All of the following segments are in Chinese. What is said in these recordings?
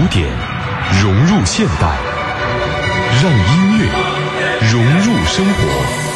古典融入现代，让音乐融入生活。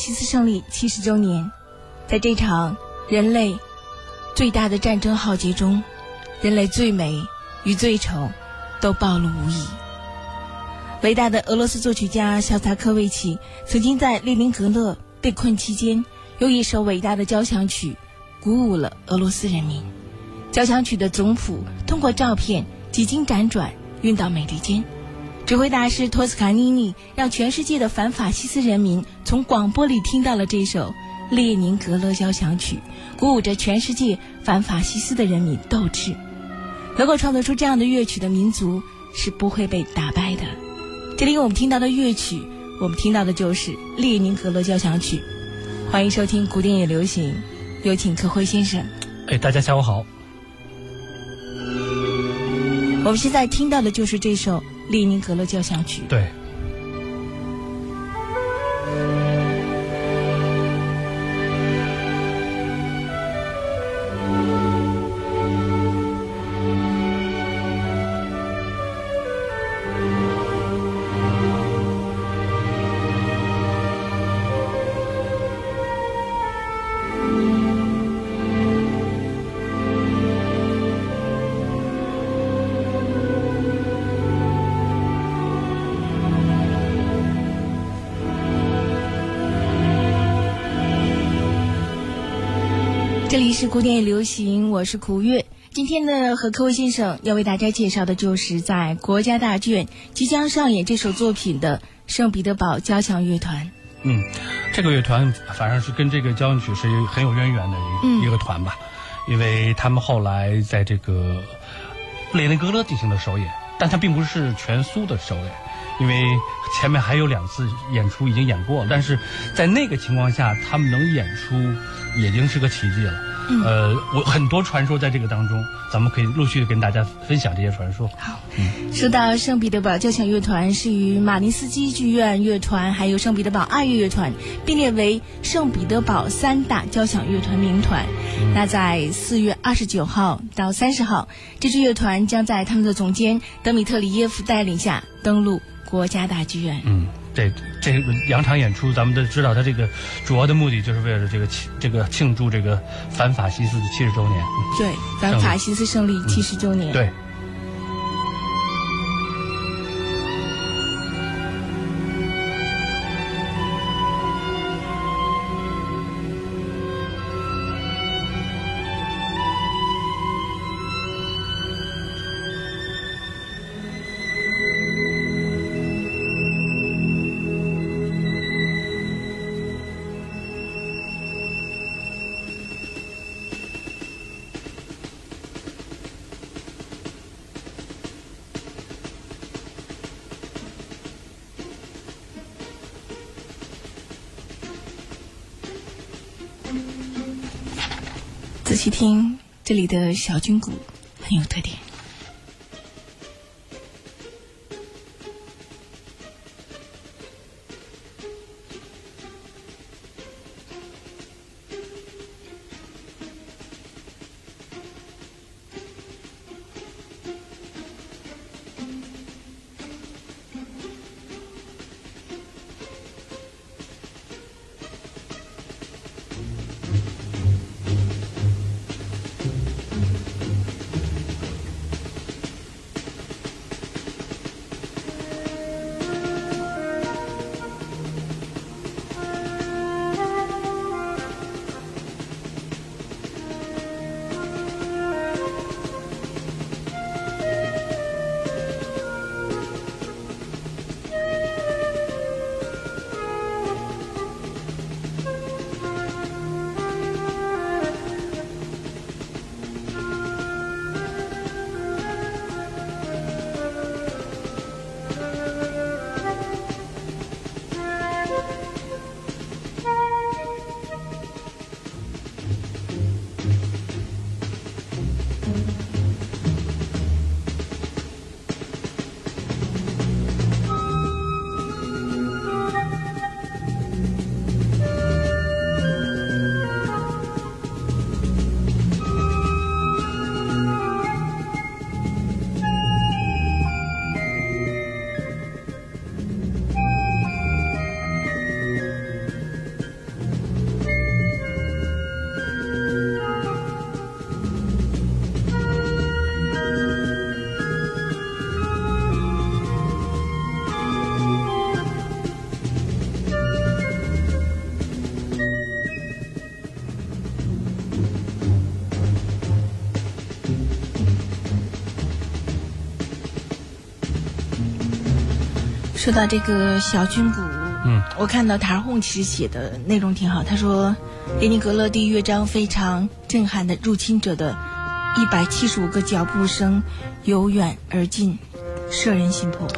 西斯胜利七十周年，在这场人类最大的战争浩劫中，人类最美与最丑都暴露无遗。伟大的俄罗斯作曲家肖斯塔科维奇曾经在列宁格勒被困期间，用一首伟大的交响曲鼓舞了俄罗斯人民。交响曲的总谱通过照片几经辗转运到美利坚。指挥大师托斯卡尼尼让全世界的反法西斯人民从广播里听到了这首《列宁格勒交响曲》，鼓舞着全世界反法西斯的人民斗志。能够创作出这样的乐曲的民族是不会被打败的。这里我们听到的乐曲，我们听到的就是《列宁格勒交响曲》。欢迎收听古典也流行，有请柯辉先生。哎，大家下午好。我们现在听到的就是这首《列宁格勒交响曲》。对。里是古典流行，我是苦月。今天呢，和各位先生要为大家介绍的就是在国家大剧院即将上演这首作品的圣彼得堡交响乐团。嗯，这个乐团反正是跟这个交响曲是很有渊源的一、嗯、一个团吧，因为他们后来在这个列宁格勒进行了首演，但它并不是全苏的首演，因为前面还有两次演出已经演过了，但是在那个情况下，他们能演出已经是个奇迹了。呃，我很多传说在这个当中，咱们可以陆续跟大家分享这些传说。好，嗯说到圣彼得堡交响乐团是与马林斯基剧院乐团还有圣彼得堡爱乐乐团并列为圣彼得堡三大交响乐团名团。那在四月二十九号到三十号，这支乐团将在他们的总监德米特里耶夫带领下登陆国家大剧院。嗯，这这两场演出，咱们都知道，它这个主要的目的就是为了这个庆这个庆祝这个反法西斯的七十周年。对，反法西斯胜利七十周年。对。细听，这里的小军鼓很有特点。说到这个小军鼓，嗯，我看到塔尔洪其实写的内容挺好。他说，列宁格勒第一乐章非常震撼的入侵者的一百七十五个脚步声由远而近，摄人心魄。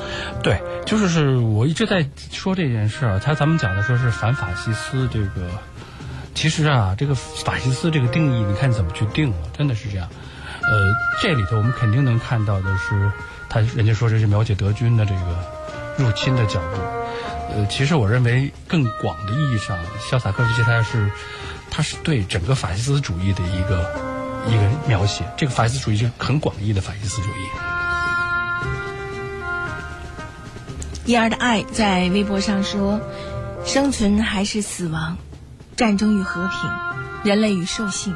对，就是是我一直在说这件事儿。他咱们讲的说是反法西斯这个，其实啊，这个法西斯这个定义，你看怎么去定了，真的是这样。呃，这里头我们肯定能看到的是，他人家说这是描写德军的这个。入侵的角度，呃，其实我认为更广的意义上，肖斯塔科夫斯基他是，他是对整个法西斯主义的一个一个描写。这个法西斯主义是很广义的法西斯主义。伊儿的爱在微博上说：“生存还是死亡，战争与和平，人类与兽性。”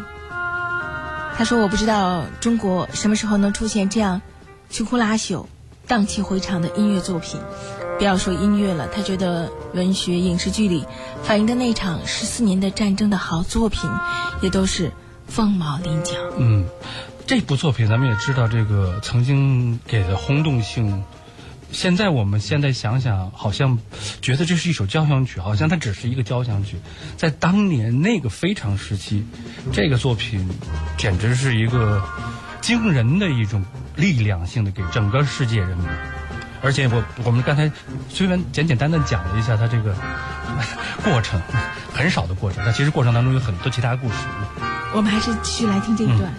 他说：“我不知道中国什么时候能出现这样摧枯拉朽。”荡气回肠的音乐作品，不要说音乐了，他觉得文学、影视剧里反映的那场十四年的战争的好作品，也都是凤毛麟角。嗯，这部作品咱们也知道，这个曾经给的轰动性，现在我们现在想想，好像觉得这是一首交响曲，好像它只是一个交响曲，在当年那个非常时期，这个作品简直是一个惊人的一种。力量性的给整个世界人民，而且我我们刚才虽然简简单单讲了一下它这个 过程，很少的过程，但其实过程当中有很多其他故事。我们还是继续来听这一段。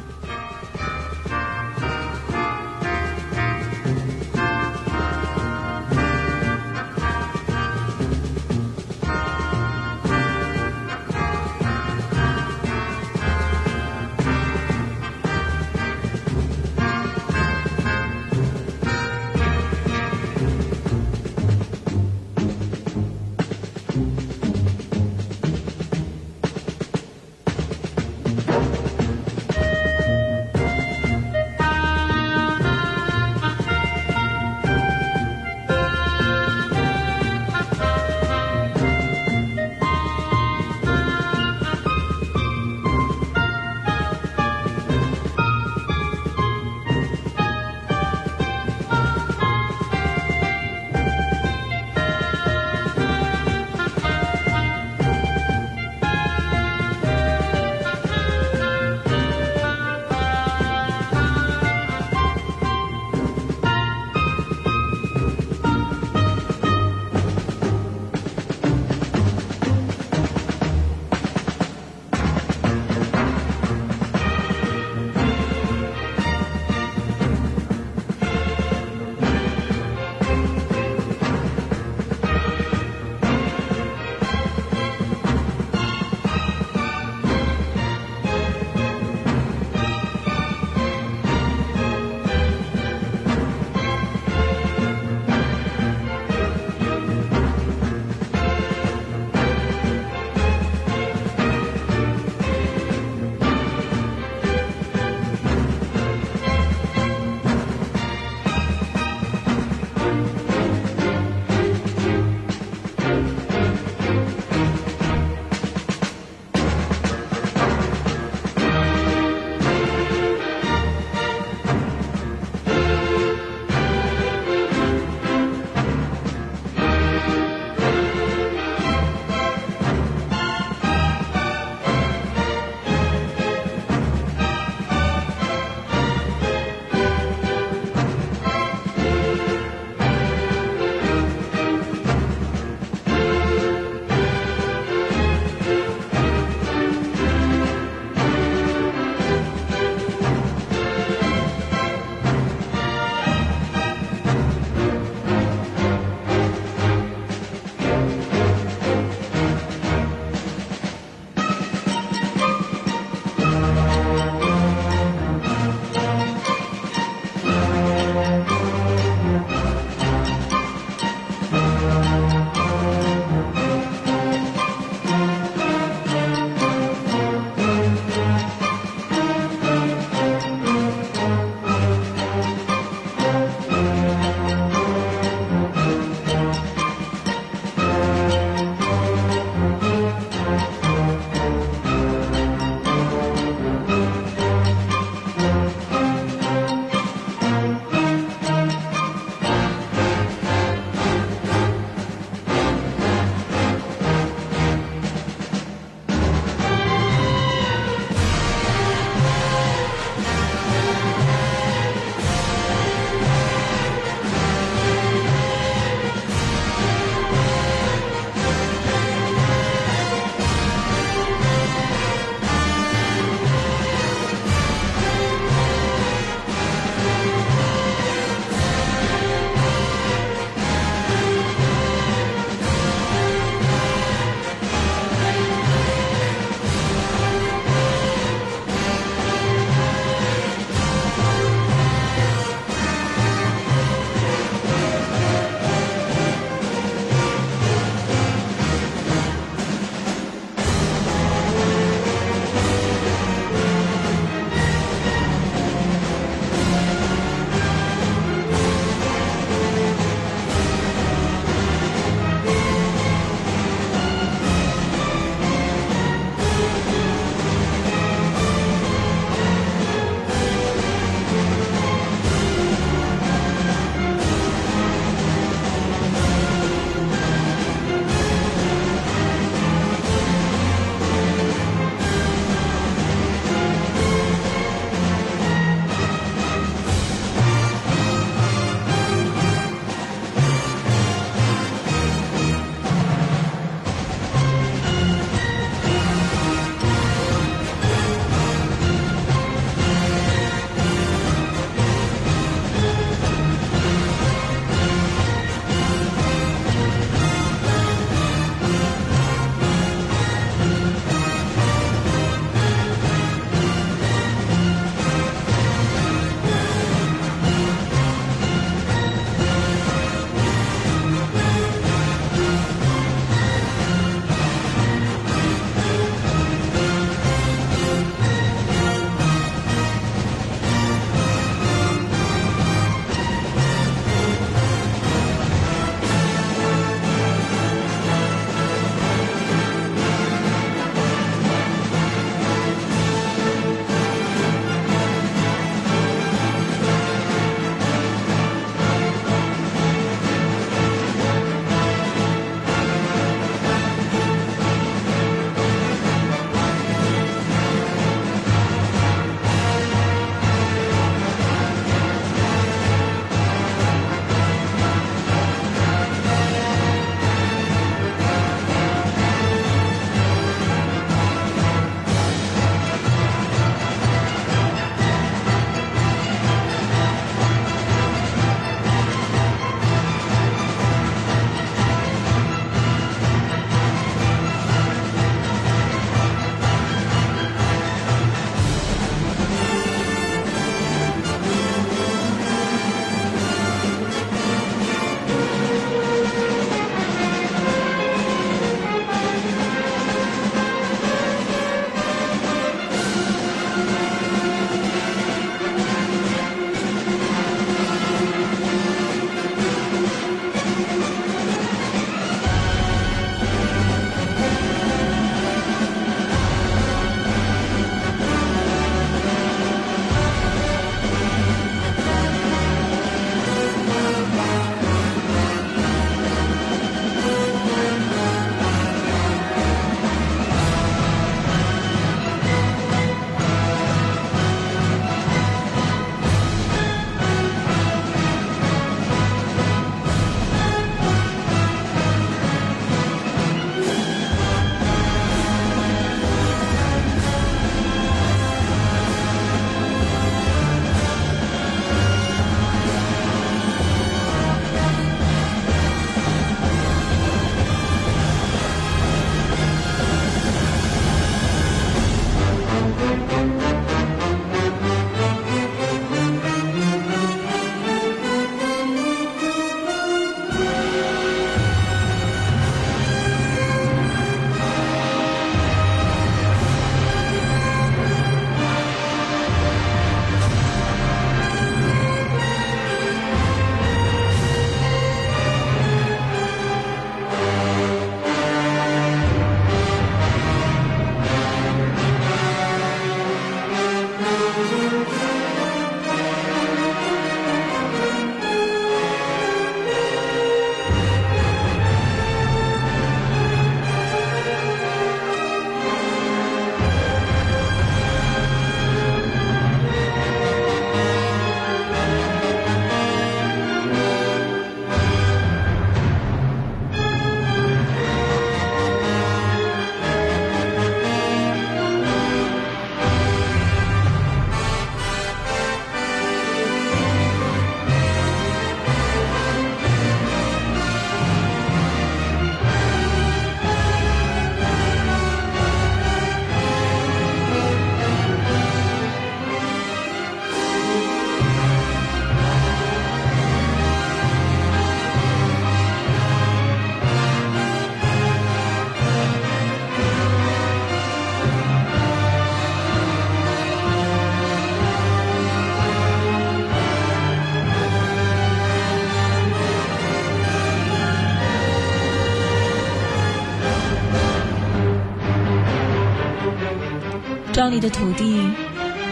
壮丽的土地，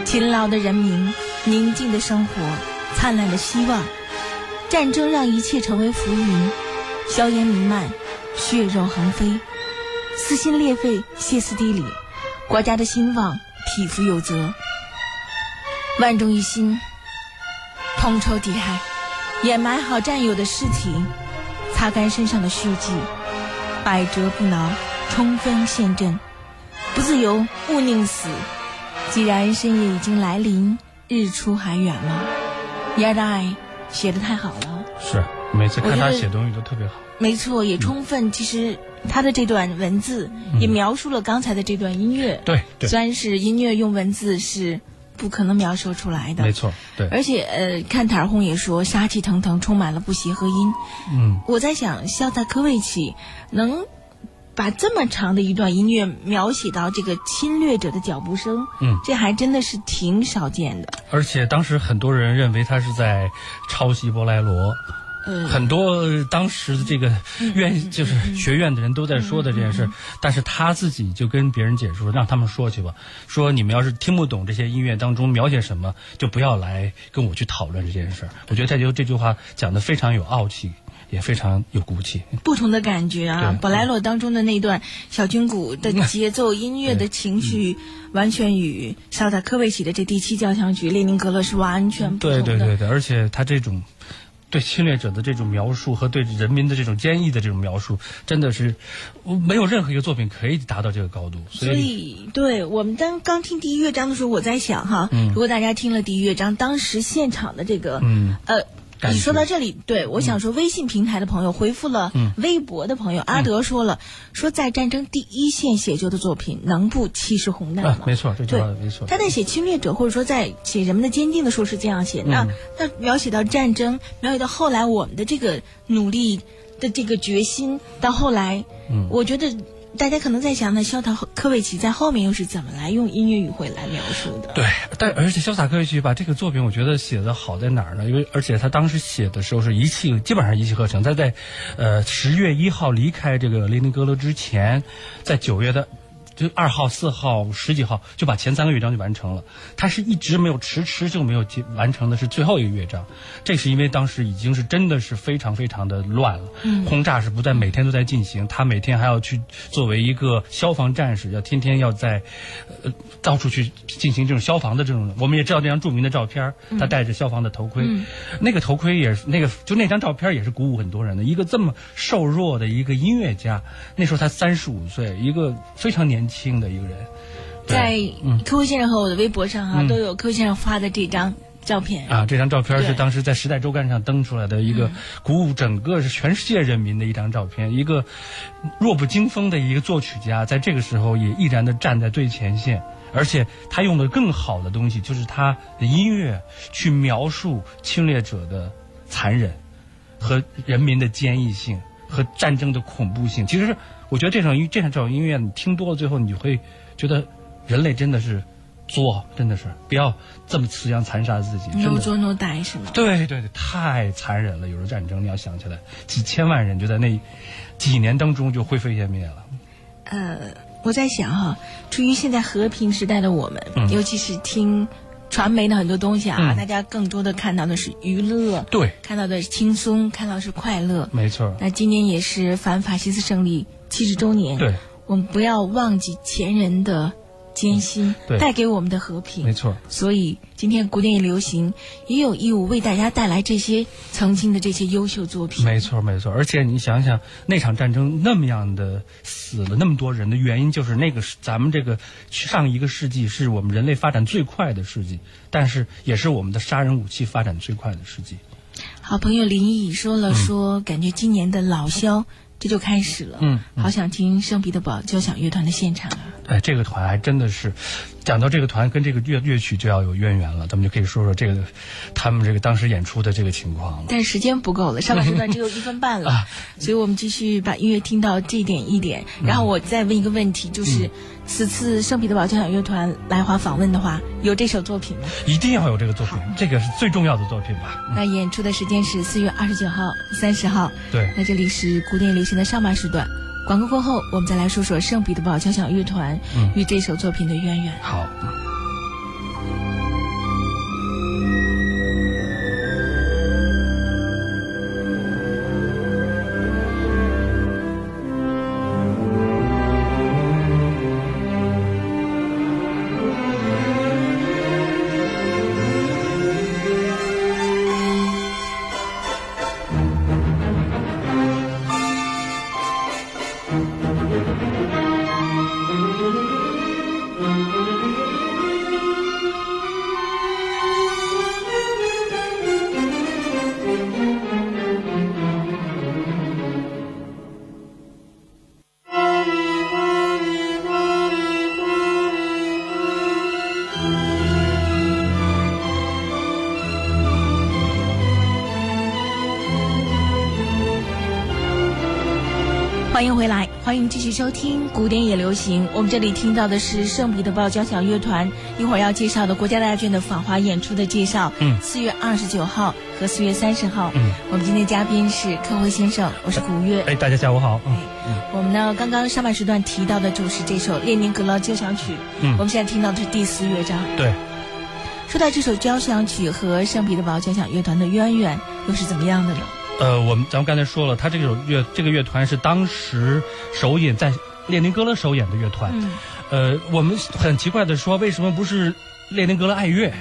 勤劳的人民，宁静的生活，灿烂的希望。战争让一切成为浮云，硝烟弥漫，血肉横飞，撕心裂肺，歇斯底里。国家的兴旺，匹夫有责。万众一心，同仇敌忾，掩埋好战友的尸体，擦干身上的血迹，百折不挠，冲锋陷阵。不自由，勿宁死。既然深夜已经来临，日出还远吗？燕儿的爱。写的太好了，是每次看他写东西都特别好。没错，也充分。其实他的这段文字也描述了刚才的这段音乐。对，对虽然是音乐用文字是不可能描述出来的。没错，对。而且呃，看塔尔轰也说杀气腾腾，充满了不协和音。嗯，我在想，肖斯科维奇能。把这么长的一段音乐描写到这个侵略者的脚步声，嗯，这还真的是挺少见的。而且当时很多人认为他是在抄袭波莱罗，嗯，很多当时的这个院就是学院的人都在说的这件事，但是他自己就跟别人解释说，让他们说去吧，说你们要是听不懂这些音乐当中描写什么，就不要来跟我去讨论这件事。我觉得这就这句话讲的非常有傲气。也非常有骨气，不同的感觉啊！本莱罗当中的那段小军鼓的节奏、音乐的情绪，完全与肖塔科维奇的这第七交响曲《列宁格勒》是完全不同的。对对对对，而且他这种对侵略者的这种描述和对人民的这种坚毅的这种描述，真的是没有任何一个作品可以达到这个高度。所以，对我们当刚听第一乐章的时候，我在想哈，如果大家听了第一乐章，当时现场的这个，嗯呃。你说到这里，对我想说，微信平台的朋友回复了微博的朋友，阿德说了，说在战争第一线写就的作品，能不气势宏大吗？没错，这句话没错。他在写侵略者，或者说在写人们的坚定的时候是这样写。那那描写到战争，描写到后来我们的这个努力的这个决心，到后来，我觉得。大家可能在想，那肖塔科维奇在后面又是怎么来用音乐语汇来描述的？对，但而且潇洒科维奇把这个作品，我觉得写的好在哪儿呢？因为而且他当时写的时候是一气，基本上一气呵成。他在，呃，十月一号离开这个列宁格勒之前，在九月的。就二号、四号、十几号就把前三个乐章就完成了，他是一直没有迟迟就没有完成的是最后一个乐章，这是因为当时已经是真的是非常非常的乱了，轰炸是不断每天都在进行，他每天还要去作为一个消防战士，要天天要在，呃到处去进行这种消防的这种，我们也知道那张著名的照片，他戴着消防的头盔，那个头盔也是那个就那张照片也是鼓舞很多人的，一个这么瘦弱的一个音乐家，那时候才三十五岁，一个非常年。轻的一个人，在柯先生和我的微博上哈都有柯先生发的这张照片。啊，这张照片是当时在《时代周刊》上登出来的一个鼓舞整个是全世界人民的一张照片，一个弱不禁风的一个作曲家，在这个时候也毅然的站在最前线，而且他用的更好的东西就是他的音乐去描述侵略者的残忍和人民的坚毅性和战争的恐怖性，其实。我觉得这场音这场这种音乐你听多了，最后你会觉得人类真的是作，真的是不要这么自相残杀自己。no 作 no die 是吗？对对对，太残忍了。有时候战争你要想起来，几千万人就在那几年当中就灰飞烟灭了。呃，我在想哈，处于现在和平时代的我们，尤其是听传媒的很多东西啊，大家更多的看到的是娱乐，对，看到的是轻松，看到是快乐，没错。那今年也是反法西斯胜利。七十周年，对，我们不要忘记前人的艰辛，带给我们的和平。没错，所以今天古典与流行也有义务为大家带来这些曾经的这些优秀作品。没错，没错。而且你想想，那场战争那么样的死了那么多人的原因，就是那个咱们这个上一个世纪是我们人类发展最快的世纪，但是也是我们的杀人武器发展最快的世纪。好朋友林毅说了，说感觉今年的老萧。这就开始了，嗯，好想听圣彼得堡交响乐团的现场啊！哎，这个团还真的是，讲到这个团跟这个乐乐曲就要有渊源了，咱们就可以说说这个他们这个当时演出的这个情况了。但是时间不够了，上半时段只有一分半了，所以我们继续把音乐听到这点一点，然后我再问一个问题，就是。此次圣彼得堡交响乐团来华访问的话，有这首作品吗？一定要有这个作品，这个是最重要的作品吧。那演出的时间是四月二十九号、三十号。对。那这里是古典流行的上半时段，广告过后，我们再来说说圣彼得堡交响乐团嗯与这首作品的渊源。好。欢迎继续收听古典也流行。我们这里听到的是圣彼得堡交响乐团一会儿要介绍的国家大剧院的访华演出的介绍。嗯四月二十九号和四月三十号。嗯，我们今天嘉宾是柯辉先生，我是古月。哎，大家下午好。嗯我们呢，刚刚上半时段提到的就是这首列宁格勒交响曲。嗯我们现在听到的是第四乐章。对，说到这首交响曲和圣彼得堡交响乐团的渊源又是怎么样的呢？呃，我们咱们刚才说了，他这首乐这个乐团是当时首演在列宁格勒首演的乐团。嗯呃，我们很奇怪的说，为什么不是列宁格勒爱乐？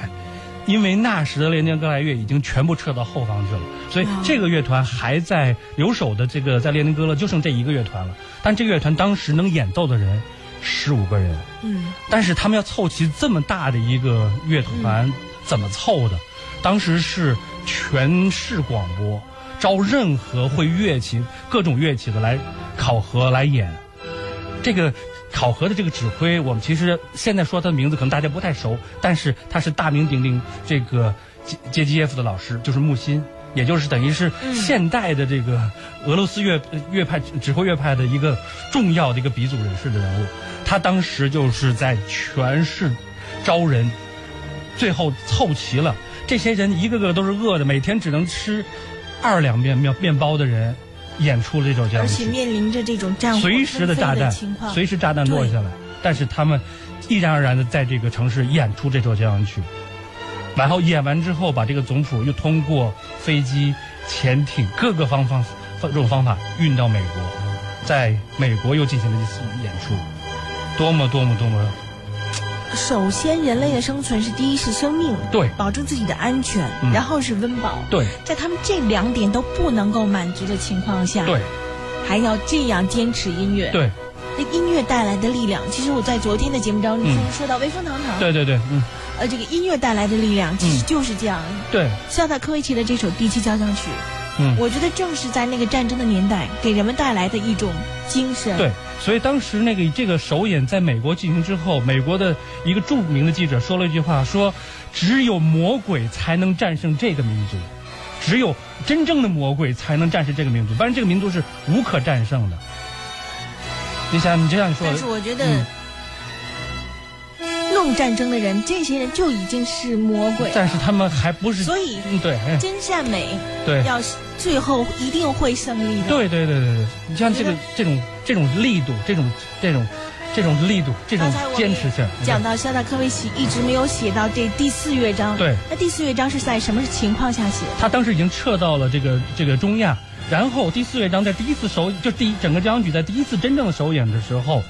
因为那时的列宁格勒爱乐已经全部撤到后方去了，所以哦这个乐团还在留守的这个在列宁格勒就剩这一个乐团了。但这个乐团当时能演奏的人十五个人，嗯但是他们要凑齐这么大的一个乐团，怎么凑的？当时是全市广播，招任何会乐器、各种乐器的来考核来演。这个考核的这个指挥，我们其实现在说他的名字可能大家不太熟，但是他是大名鼎鼎这个杰杰基耶夫的老师，就是木心。也就是等于是现代的这个俄罗斯乐乐派指挥乐派的一个重要的一个鼻祖人士的人物，他当时就是在全市招人，最后凑齐了这些人，一个个都是饿的，每天只能吃二两面面面包的人，演出了这首交而响曲。且面临着这种战火随时的炸弹情，况，随时炸弹落下来，但是他们毅然而然的在这个城市演出这首交响曲，然后演完之后，把这个总谱又通过飞机、潜艇各个方方这种方法运到美国，在美国又进行了一次演出，多么多么多么首先，人类的生存是第一是生命，对。保证自己的安全，嗯。然后是温饱。对。在他们这两点都不能够满足的情况下，对。还要这样坚持音乐，对。那音乐带来的力量，其实我在昨天的节目当中嗯。说到威风堂堂，对对对，嗯。呃，这个音乐带来的力量其实就是这样。对。肖塔科维奇的这首第七交响曲，嗯我觉得正是在那个战争的年代，给人们带来的一种精神。对，所以当时那个这个首演在美国进行之后，美国的一个著名的记者说了一句话，说只有魔鬼才能战胜这个民族，只有真正的魔鬼才能战胜这个民族，不然这个民族是无可战胜的。你想，你这样说但，是我觉得嗯，弄战争的人，这些人就已经是魔鬼，但是他们还不是，所以嗯，对，哎真善美对。要是最后一定会胜利的。对对对对对，你像这个这种这种力度，这种这种这种力度，这种坚持性，讲到肖塔科维奇一直没有写到这第四乐章，对，那第四乐章是在什么情况下写的？他当时已经撤到了这个这个中亚，然后第四乐章在第一次首就第一整个交响曲在第一次真正的首演的时候，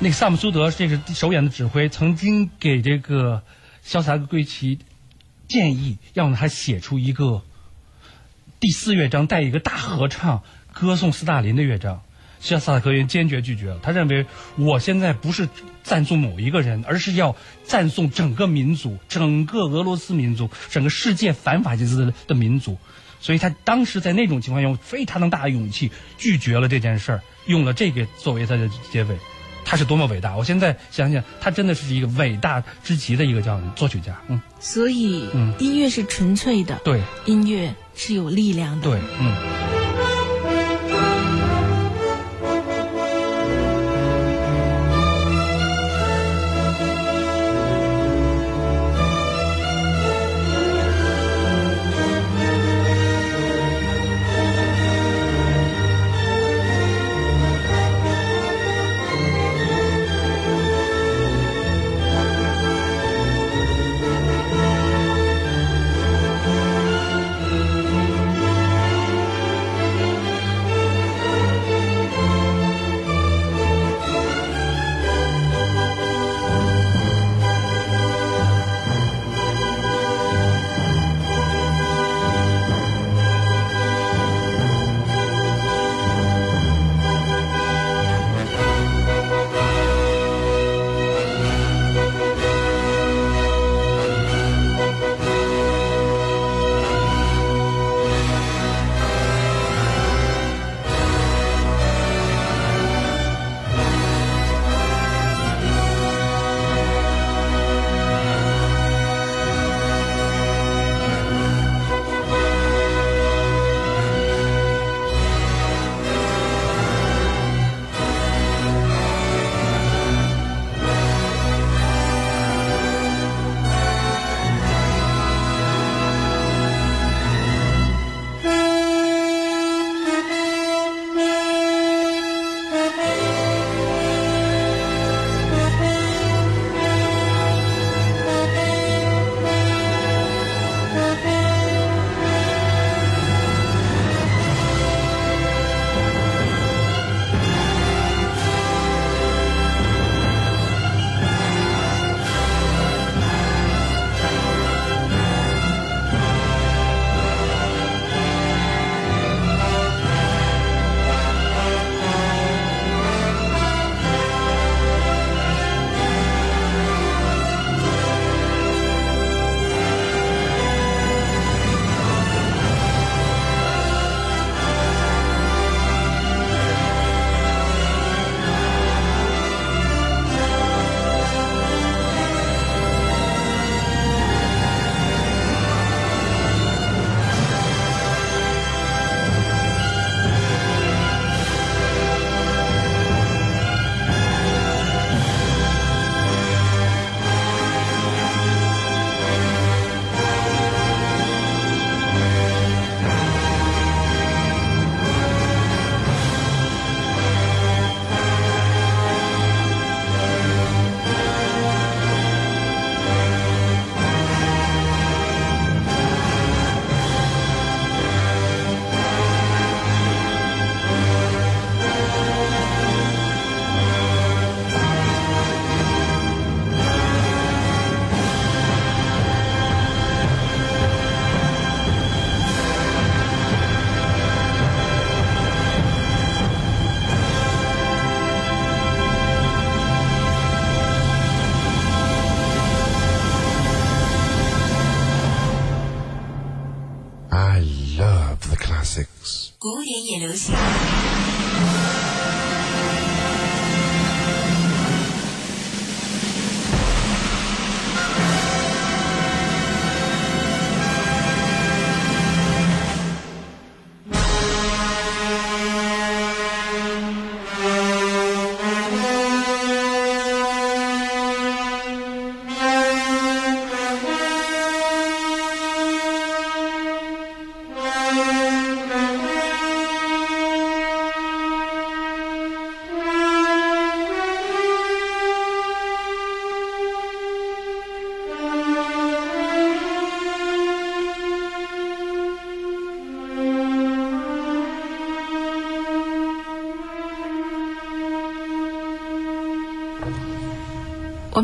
那个萨姆苏德这个首演的指挥曾经给这个肖斯塔科维奇建议，要让他写出一个第四乐章带一个大合唱歌颂斯大林的乐章。肖斯塔科维奇坚决拒绝了，他认为我现在不是赞颂某一个人，而是要赞颂整个民族、整个俄罗斯民族、整个世界反法西斯的的民族。所以他当时在那种情况下，用非常大的勇气拒绝了这件事儿，用了这个作为他的结尾。他是多么伟大！我现在想想，他真的是一个伟大之极的一个叫作曲家。嗯，所以，嗯音乐是纯粹的，对音乐是有力量的。对，嗯。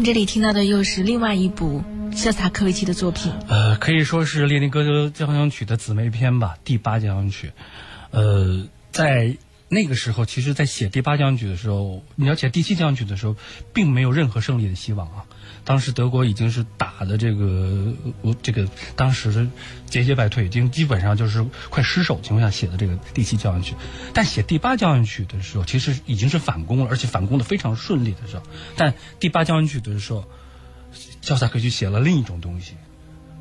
们这里听到的又是另外一部肖斯塔科维奇的作品。呃，可以说是列宁格勒交响曲的姊妹篇吧，第八交响曲。呃，在那个时候，其实，在写第八交响曲的时候，你要写第七交响曲的时候，并没有任何胜利的希望啊。当时德国已经是打的这个，我这个当时的节节败退，已经基本上就是快失守情况下写的这个第七交响曲。但写第八交响曲的时候，其实已经是反攻了，而且反攻的非常顺利的时候。但第八交响曲的时候，肖斯塔科维奇写了另一种东西。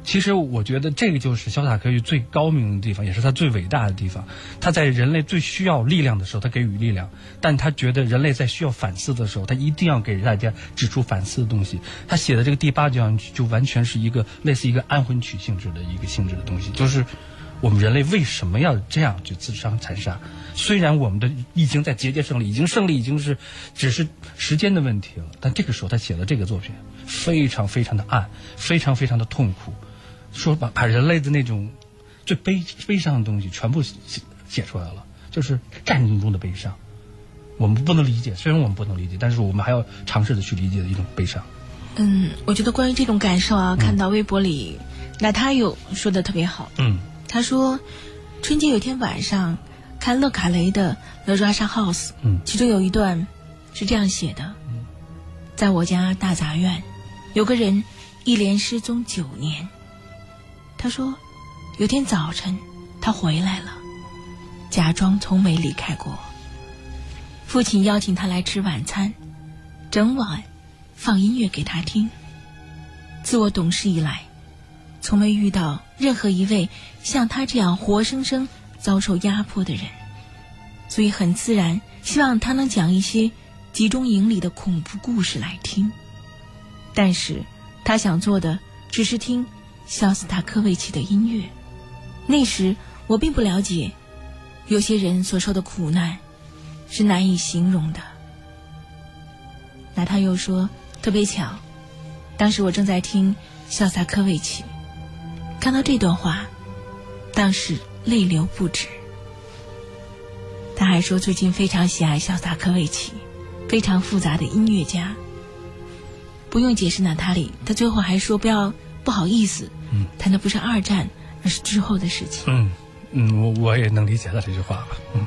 其实我觉得这个就是肖斯塔科维最高明的地方，也是他最伟大的地方。他在人类最需要力量的时候，他给予力量；但他觉得人类在需要反思的时候，他一定要给大家指出反思的东西。他写的这个第八交响曲就完全是一个类似一个安魂曲性质的一个性质的东西，就是我们人类为什么要这样去自相残杀？虽然我们的已经在节节胜利，已经胜利已经是只是时间的问题了，但这个时候他写了这个作品，非常非常的暗，非常非常的痛苦。说把把人类的那种最悲悲伤的东西全部写写出来了，就是战争中的悲伤。我们不能理解，虽然我们不能理解，但是我们还要尝试的去理解的一种悲伤。嗯，我觉得关于这种感受啊，看到微博里，那他有说的特别好。嗯他说，春节有天晚上看勒卡雷的《The Russia House》，嗯其中有一段是这样写的：在我家大杂院，有个人一连失踪九年。他说，有天早晨他回来了，假装从没离开过。父亲邀请他来吃晚餐，整晚放音乐给他听。自我懂事以来，从没遇到任何一位像他这样活生生遭受压迫的人，所以很自然希望他能讲一些集中营里的恐怖故事来听。但是他想做的只是听肖斯塔科维奇的音乐。那时我并不了解，有些人所受的苦难是难以形容的。那他又说，特别巧，当时我正在听肖斯塔科维奇，看到这段话，当时泪流不止。他还说最近非常喜爱肖斯塔科维奇，非常复杂的音乐家。不用解释娜塔莉，他最后还说不要不好意思，嗯，谈的不是二战，而是之后的事情。嗯嗯，我我也能理解他这句话吧。嗯。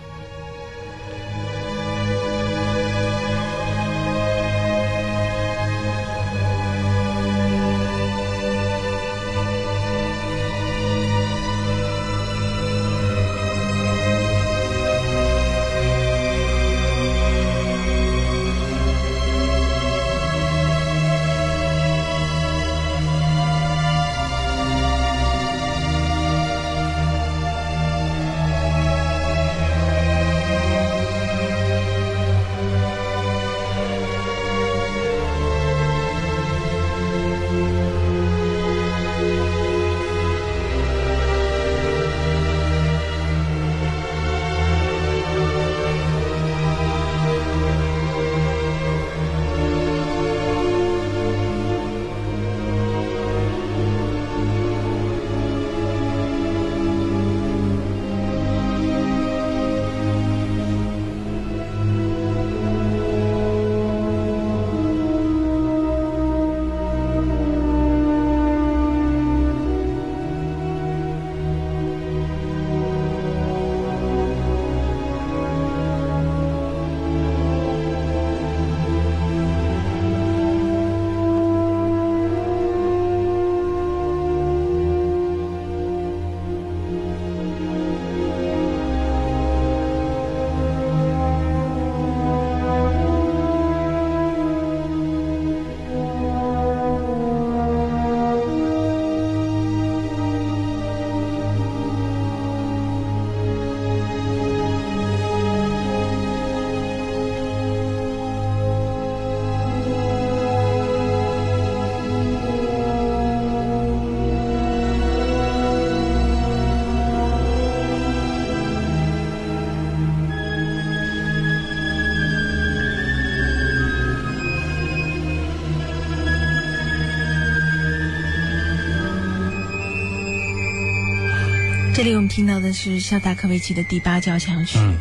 这里我们听到的是肖达科维奇的第八交响曲。嗯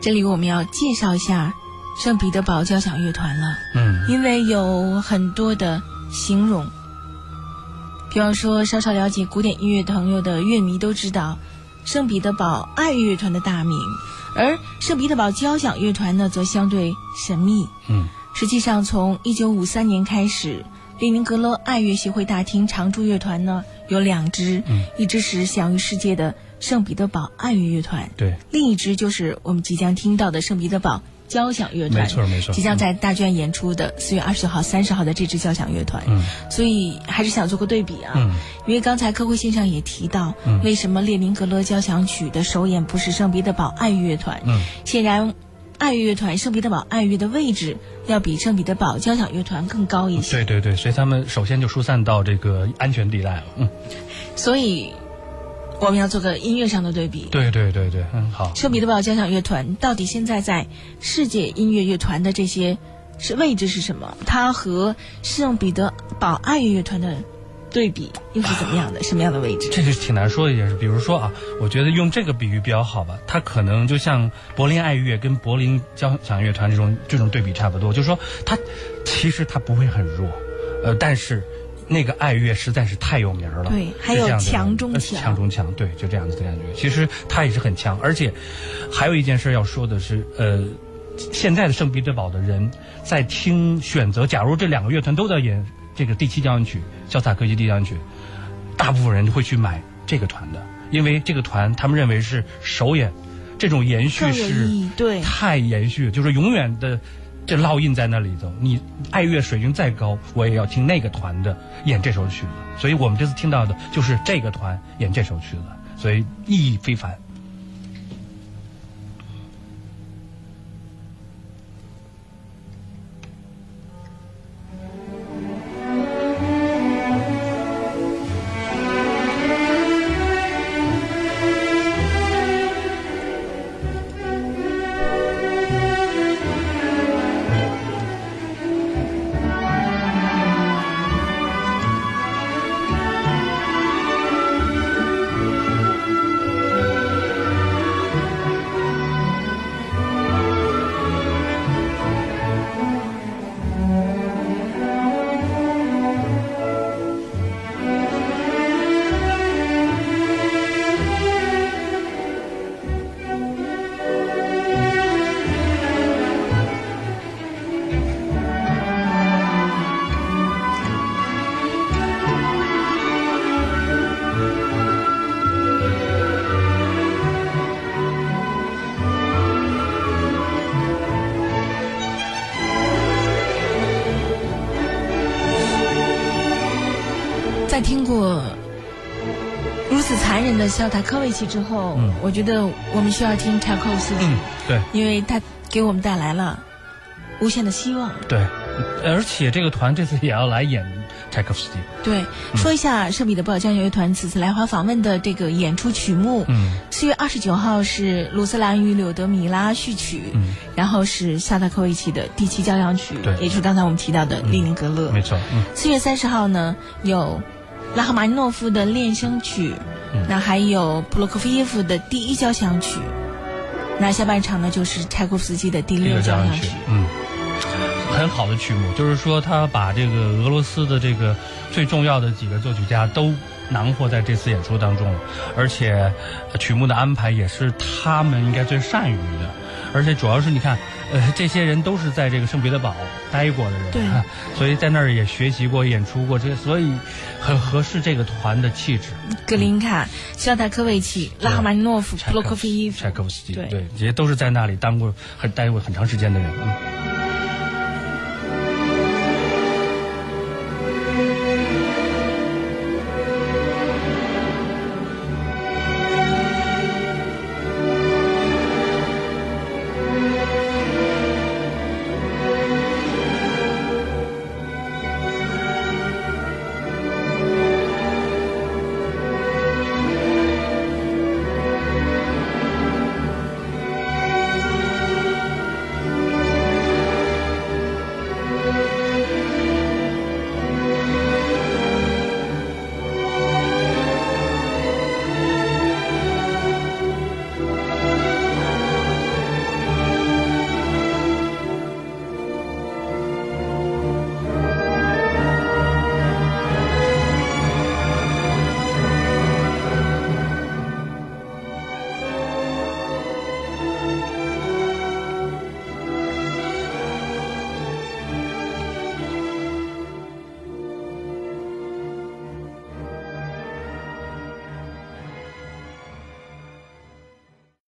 这里我们要介绍一下圣彼得堡交响乐团了，嗯因为有很多的形容，比方说稍稍了解古典音乐朋友的乐迷都知道，圣彼得堡爱乐乐团的大名，而圣彼得堡交响乐团呢则相对神秘。嗯实际上，从一九五三年开始，列宁格勒爱乐协会大厅常驻乐团呢有两支，嗯。一支是享誉世界的圣彼得堡爱乐乐团，对，另一支就是我们即将听到的圣彼得堡交响乐团，没错没错。即将在大剧院演出的四月二十九号、三十号的这支交响乐团。嗯。所以还是想做个对比啊，嗯。因为刚才科辉先生也提到，嗯。为什么列宁格勒交响曲的首演不是圣彼得堡爱乐乐团？嗯。显然，爱乐乐团圣彼得堡爱乐的位置要比圣彼得堡交响乐团更高一些，对对对，所以他们首先就疏散到这个安全地带了。嗯，所以我们要做个音乐上的对比。对对对对，嗯好。圣彼得堡交响乐团到底现在在世界音乐乐团的这些是位置是什么？它和圣彼得堡爱乐乐团的对比又是怎么样的？什么样的位置？这个挺难说的一件事。比如说啊，我觉得用这个比喻比较好吧。它可能就像柏林爱乐跟柏林交响乐团这种这种对比差不多，就是说它其实它不会很弱，呃，但是那个爱乐实在是太有名了，对还有强中强强中强，对，就这样子的感觉。其实它也是很强，而且还有一件事要说的是，呃。现在的圣彼得堡的人在听选择，假如这两个乐团都在演这个第七交响曲《肖斯塔科齐第七交响曲》，大部分人会去买这个团的，因为这个团他们认为是首演，这种延续是对太延续，就是永远的这烙印在那里头。你爱乐水平再高，我也要听那个团的演这首曲子。所以我们这次听到的就是这个团演这首曲子，所以意义非凡。肖塔科维奇之后，嗯。我觉得我们需要听柴可夫斯基，嗯，对。因为他给我们带来了无限的希望。对，而且这个团这次也要来演柴可夫斯基。对，嗯。说一下圣彼得堡交响乐团此次来华访问的这个演出曲目。嗯。四月二十九号是鲁斯兰与柳德米拉序曲，嗯，然后是夏塔科维奇的第七交响曲，对。也就是刚才我们提到的列宁格勒。没错，嗯。四月三十号呢有拉赫玛尼诺夫的练声曲，嗯。那还有普罗科菲耶夫的第一交响曲，那下半场呢就是柴可夫斯基的第六交响曲。嗯，很好的曲目，就是说他把这个俄罗斯的这个最重要的几个作曲家都囊括在这次演出当中了，而且呃曲目的安排也是他们应该最善于的，而且主要是你看，呃，这些人都是在这个圣彼得堡待过的人，对啊所以在那儿也学习过、演出过，这所以很合适这个团的气质。格林卡、肖塔科维奇、拉赫玛尼诺夫、布洛科菲耶夫柴可夫斯基，对对，这些都是在那里当过很待过很长时间的人。嗯